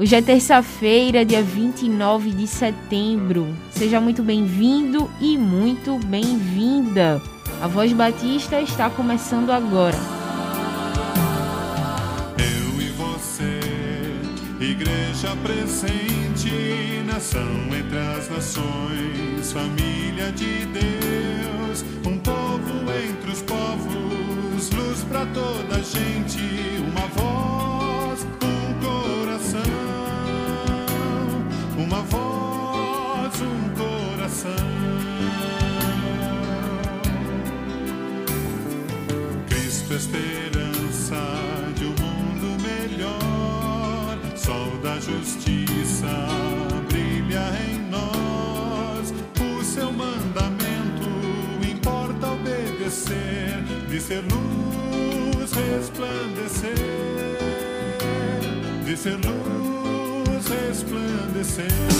Hoje é terça-feira, dia 29 de setembro. Seja muito bem-vindo e muito bem-vinda. A Voz Batista está começando agora. Eu e você, igreja presente, nação entre as nações, família de Deus, um povo entre os povos, luz para toda a gente, uma voz, justiça brilha em nós. O seu mandamento importa obedecer, de ser luz resplandecer, de ser luz resplandecer.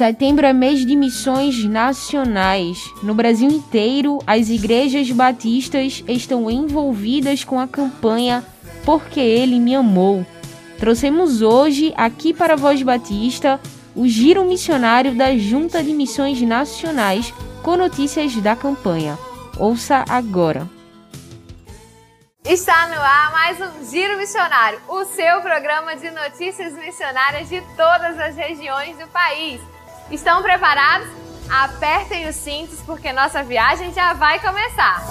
Setembro é mês de missões nacionais. No Brasil inteiro, as igrejas batistas estão envolvidas com a campanha Porque Ele Me Amou. Trouxemos hoje, aqui para a Voz Batista, o giro missionário da Junta de Missões Nacionais com notícias da campanha. Ouça agora. Está no ar mais um Giro Missionário, o seu programa de notícias missionárias de todas as regiões do país. Estão preparados? Apertem os cintos porque nossa viagem já vai começar.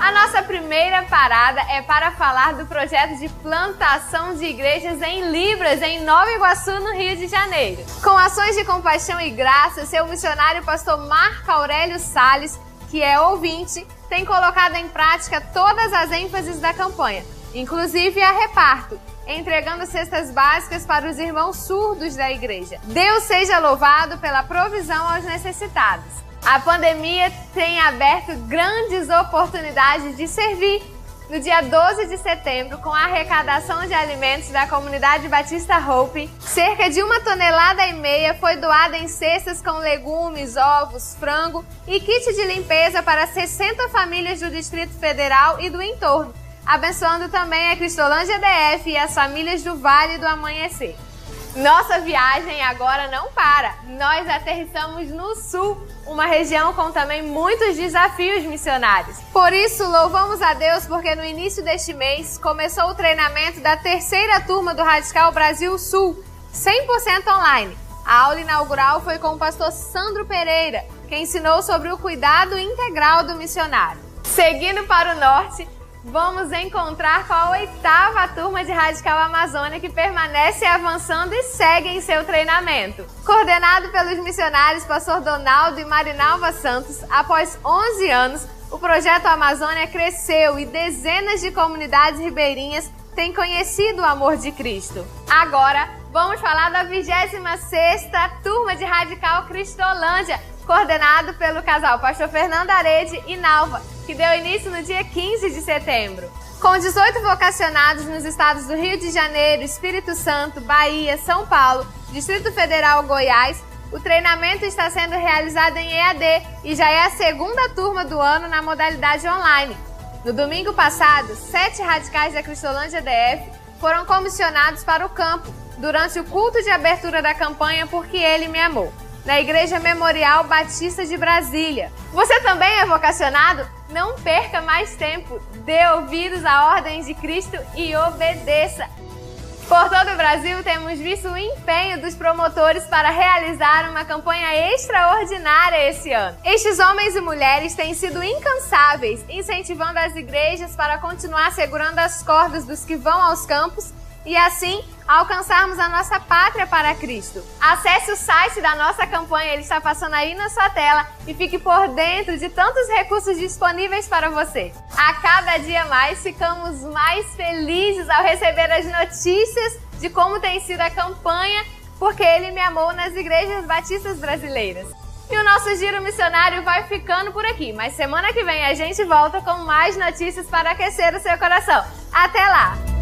A nossa primeira parada é para falar do projeto de plantação de igrejas em Libras, em Nova Iguaçu, no Rio de Janeiro. Com ações de compaixão e graça, seu missionário pastor Marco Aurélio Sales, que é ouvinte, tem colocado em prática todas as ênfases da campanha, inclusive a reparto, entregando cestas básicas para os irmãos surdos da igreja. Deus seja louvado pela provisão aos necessitados. A pandemia tem aberto grandes oportunidades de servir. No dia 12 de setembro, com a arrecadação de alimentos da comunidade Batista Hope, cerca de uma tonelada e meia foi doada em cestas com legumes, ovos, frango e kit de limpeza para 60 famílias do Distrito Federal e do entorno, abençoando também a Cristolândia DF e as famílias do Vale do Amanhecer. Nossa viagem agora não para. Nós aterrissamos no sul, uma região com também muitos desafios missionários. Por isso, louvamos a Deus porque no início deste mês começou o treinamento da terceira turma do Radical Brasil Sul, 100% online. A aula inaugural foi com o pastor Sandro Pereira, que ensinou sobre o cuidado integral do missionário. Seguindo para o norte, vamos encontrar com a oitava turma de Radical Amazônia que permanece avançando e segue em seu treinamento. Coordenado pelos missionários Pastor Donaldo e Marinalva Santos, após 11 anos, o projeto Amazônia cresceu e dezenas de comunidades ribeirinhas têm conhecido o amor de Cristo. Agora, vamos falar da 26ª turma de Radical Cristolândia, coordenado pelo casal Pastor Fernando Arede e Nalva, que deu início no dia 15 de setembro. Com 18 vocacionados nos estados do Rio de Janeiro, Espírito Santo, Bahia, São Paulo, Distrito Federal, Goiás, o treinamento está sendo realizado em EAD e já é a segunda turma do ano na modalidade online. No domingo passado, sete radicais da Cristolândia DF foram comissionados para o campo durante o culto de abertura da campanha Porque Ele Me Amou na Igreja Memorial Batista de Brasília. Você também é vocacionado? Não perca mais tempo. Dê ouvidos à ordem de Cristo e obedeça. Por todo o Brasil, temos visto o empenho dos promotores para realizar uma campanha extraordinária esse ano. Estes homens e mulheres têm sido incansáveis, incentivando as igrejas para continuar segurando as cordas dos que vão aos campos e assim alcançarmos a nossa pátria para Cristo. Acesse o site da nossa campanha, ele está passando aí na sua tela e fique por dentro de tantos recursos disponíveis para você. A cada dia mais ficamos mais felizes ao receber as notícias de como tem sido a campanha Porque Ele Me Amou nas igrejas batistas brasileiras. E o nosso giro missionário vai ficando por aqui, mas semana que vem a gente volta com mais notícias para aquecer o seu coração. Até lá!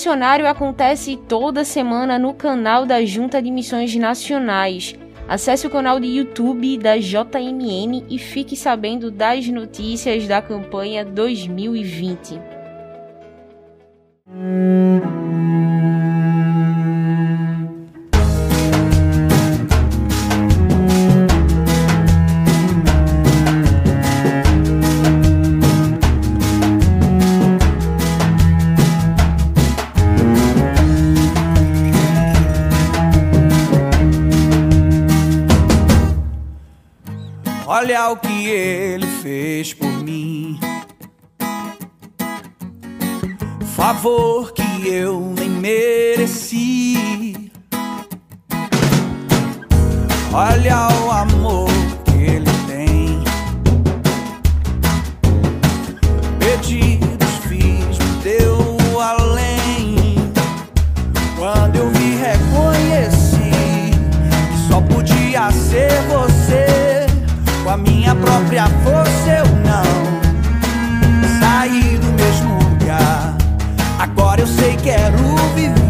missionário acontece toda semana no canal da Junta de Missões Nacionais. Acesse o canal de YouTube da JMN e fique sabendo das notícias da campanha 2020. a minha própria força eu não saí do mesmo lugar. Agora eu sei que quero viver.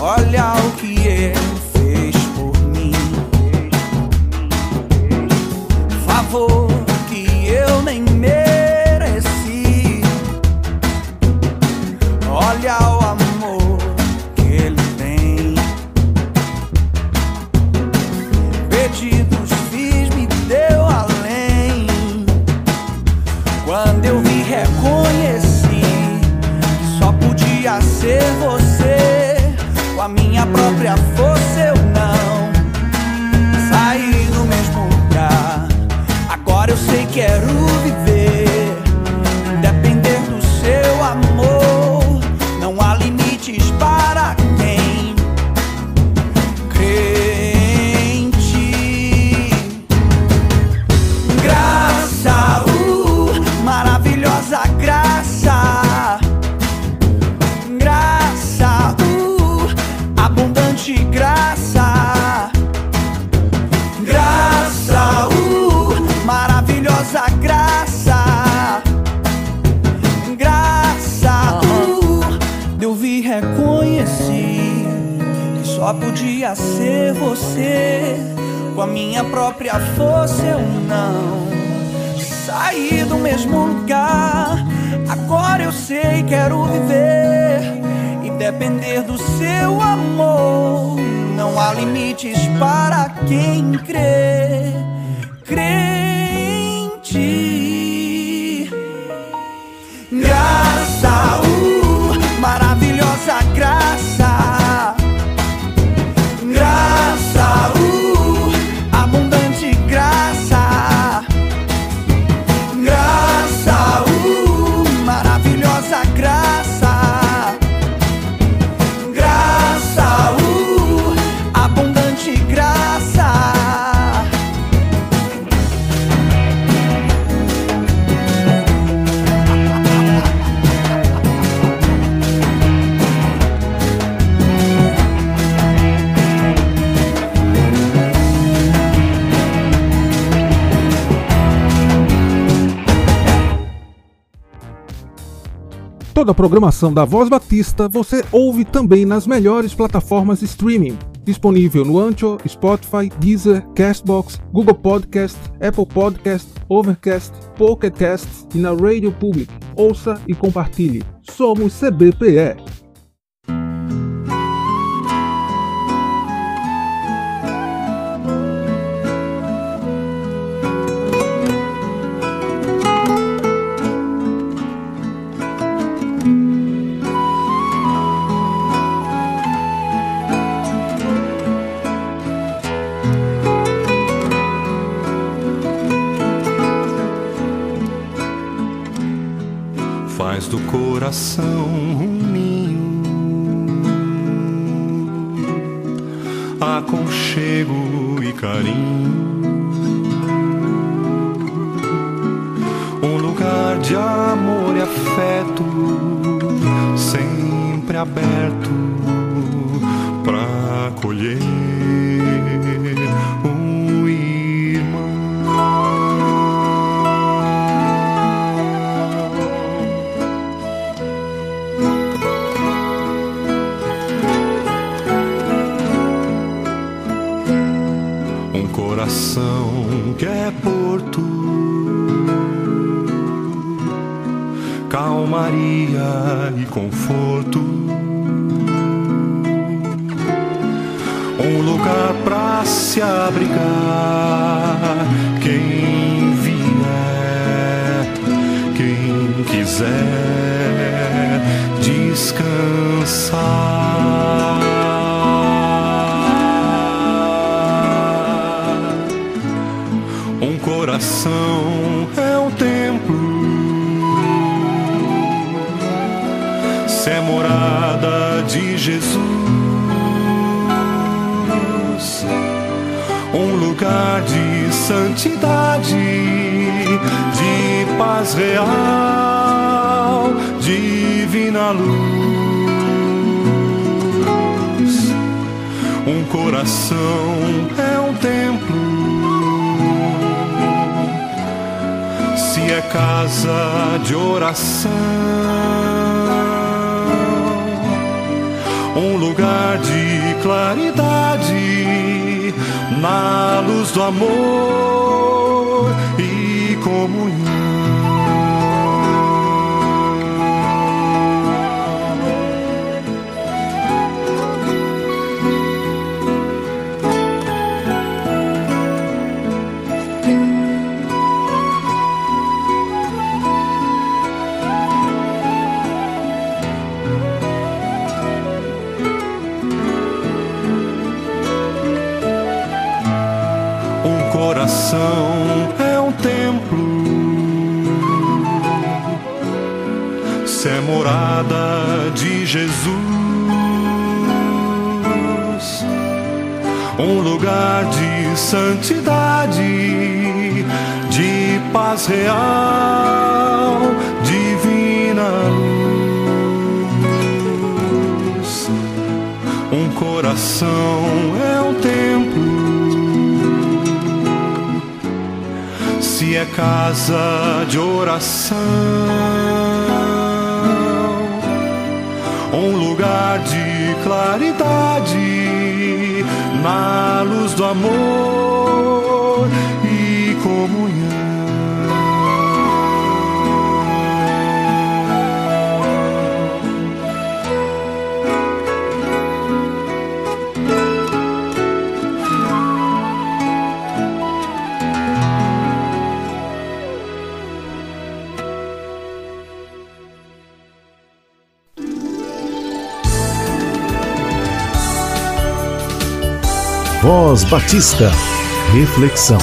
olha o que é. Associado à programação da Voz Batista, você ouve também nas melhores plataformas de streaming. Disponível no Ancho, Spotify, Deezer, Castbox, Google Podcast, Apple Podcast, Overcast, Pocket Cast e na Radio Public. Ouça e compartilhe. Somos CBPE. Coração Um coração que é porto, calmaria e conforto. Um lugar pra se abrigar. Quem vier, quem quiser descansar. Coração é um templo, se é morada de Jesus, um lugar de santidade, de paz real, divina luz. Um coração é um templo. É casa de oração, um lugar de claridade, na luz do amor e comunhão. Se é morada de Jesus, um lugar de santidade, de paz real, divina luz. Um coração é um templo. se é casa de oração, um lugar de claridade, na luz do amor Voz Batista. Reflexão.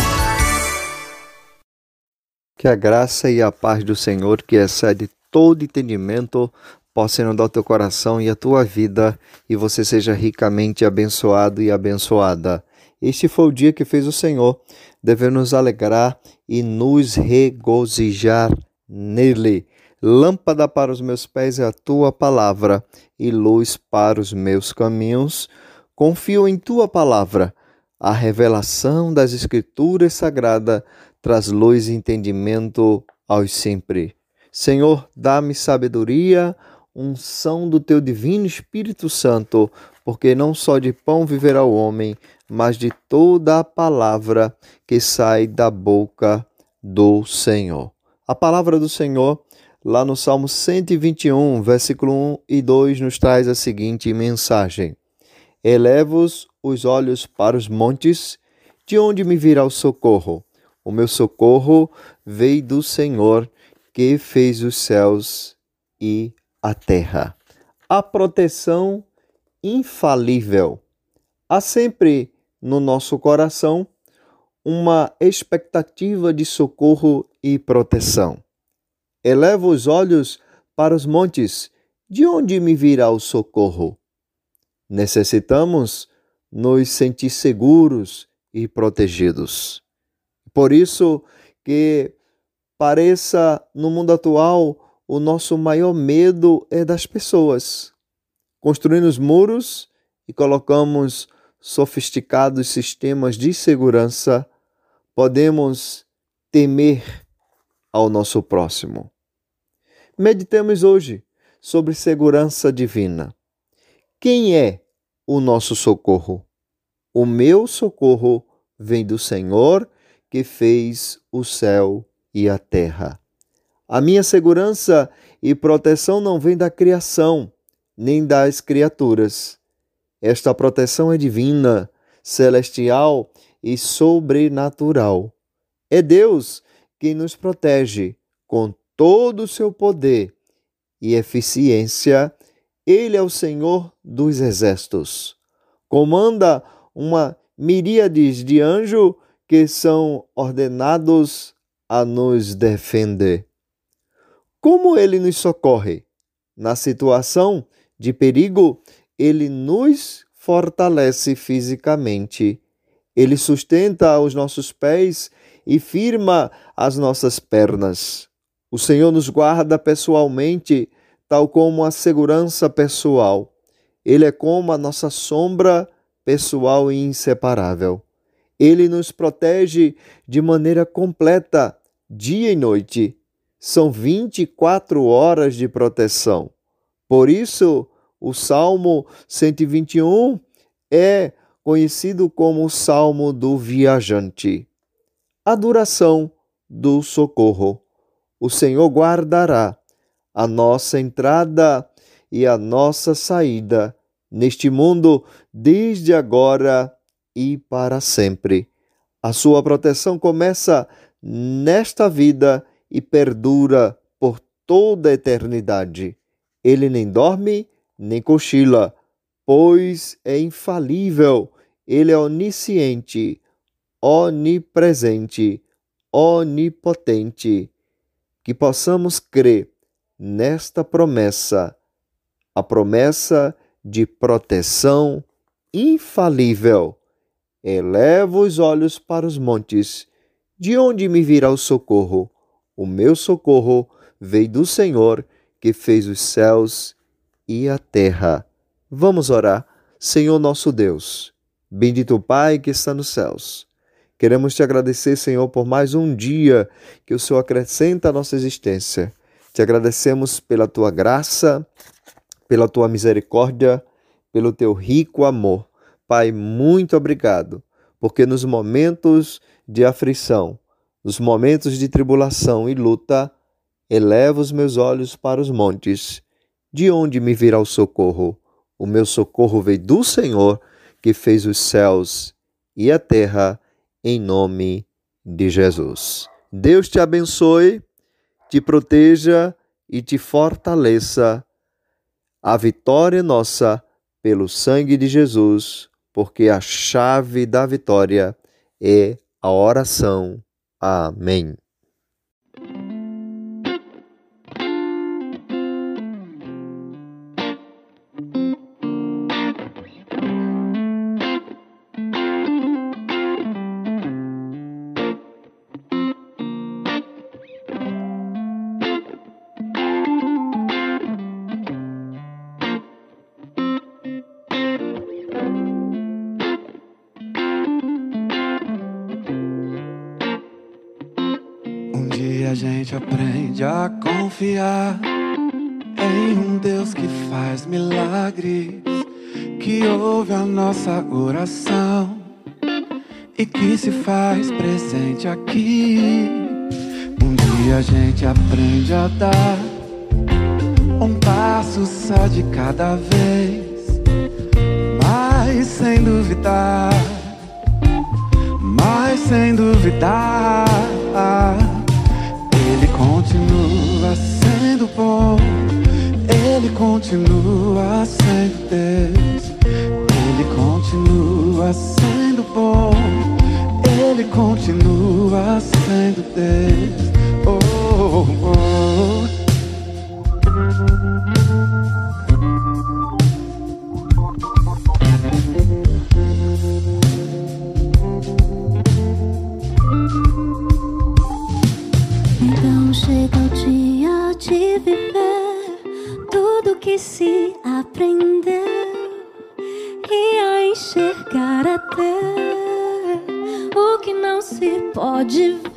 Que a graça e a paz do Senhor, que excede todo entendimento, possa inundar o teu coração e a tua vida, e você seja ricamente abençoado e abençoada. Este foi o dia que fez o Senhor, devemos nos alegrar e nos regozijar nele. Lâmpada para os meus pés é a tua palavra, e luz para os meus caminhos. Confio em tua palavra. A revelação das Escrituras Sagradas traz luz e entendimento aos sempre. Senhor, dá-me sabedoria, unção do teu divino Espírito Santo, porque não só de pão viverá o homem, mas de toda a palavra que sai da boca do Senhor. A palavra do Senhor, lá no Salmo 121, versículo 1 e 2, nos traz a seguinte mensagem: Elevo os olhos para os montes, de onde me virá o socorro? O meu socorro veio do Senhor, que fez os céus e a terra. A proteção infalível. Há sempre no nosso coração uma expectativa de socorro e proteção. Eleva os olhos para os montes: de onde me virá o socorro? Necessitamos nos sentir seguros e protegidos. Por isso que pareça no mundo atual o nosso maior medo é das pessoas. Construímos muros e colocamos sofisticados sistemas de segurança, podemos temer ao nosso próximo. Meditemos hoje sobre segurança divina. Quem é o nosso socorro? O meu socorro vem do Senhor que fez o céu e a terra. A minha segurança e proteção não vem da criação, nem das criaturas. Esta proteção é divina, celestial e sobrenatural. É Deus quem nos protege com todo o seu poder e eficiência. Ele é o Senhor dos exércitos. Comanda uma miríades de anjos que são ordenados a nos defender. Como ele nos socorre? Na situação de perigo, ele nos fortalece fisicamente. Ele sustenta os nossos pés e firma as nossas pernas. O Senhor nos guarda pessoalmente, tal como a segurança pessoal. Ele é como a nossa sombra pessoal e inseparável. Ele nos protege de maneira completa, dia e noite. São 24 horas de proteção. Por isso, o Salmo 121 é conhecido como o Salmo do Viajante. A duração do socorro. O Senhor guardará a nossa entrada e a nossa saída neste mundo desde agora e para sempre. A sua proteção começa nesta vida e perdura por toda a eternidade. Ele nem dorme nem cochila, pois é infalível, ele é onisciente, onipresente, onipotente. Que possamos crer nesta promessa, a promessa de proteção infalível. Elevo os olhos para os montes, de onde me virá o socorro? O meu socorro veio do Senhor que fez os céus e a terra. Vamos orar. Senhor nosso Deus, bendito Pai que está nos céus. Queremos te agradecer, Senhor, por mais um dia que o Senhor acrescenta à nossa existência. Te agradecemos pela tua graça, pela tua misericórdia, pelo teu rico amor. Pai, muito obrigado, porque nos momentos de aflição, nos momentos de tribulação e luta, elevo os meus olhos para os montes de onde me virá o socorro? O meu socorro veio do Senhor, que fez os céus e a terra, em nome de Jesus. Deus te abençoe, te proteja e te fortaleça. A vitória é nossa pelo sangue de Jesus, porque a chave da vitória é a oração. Amém. A gente aprende a confiar em um Deus que faz milagres, que ouve a nossa oração e que se faz presente aqui. Um dia a gente aprende a dar um passo só de cada vez, mas sem duvidar, mas sem duvidar. Continua sendo bom, Ele continua sendo Deus, Ele continua sendo bom, Ele continua sendo Deus. Oh, oh, oh. Aprendeu e a enxergar até o que não se pode ver.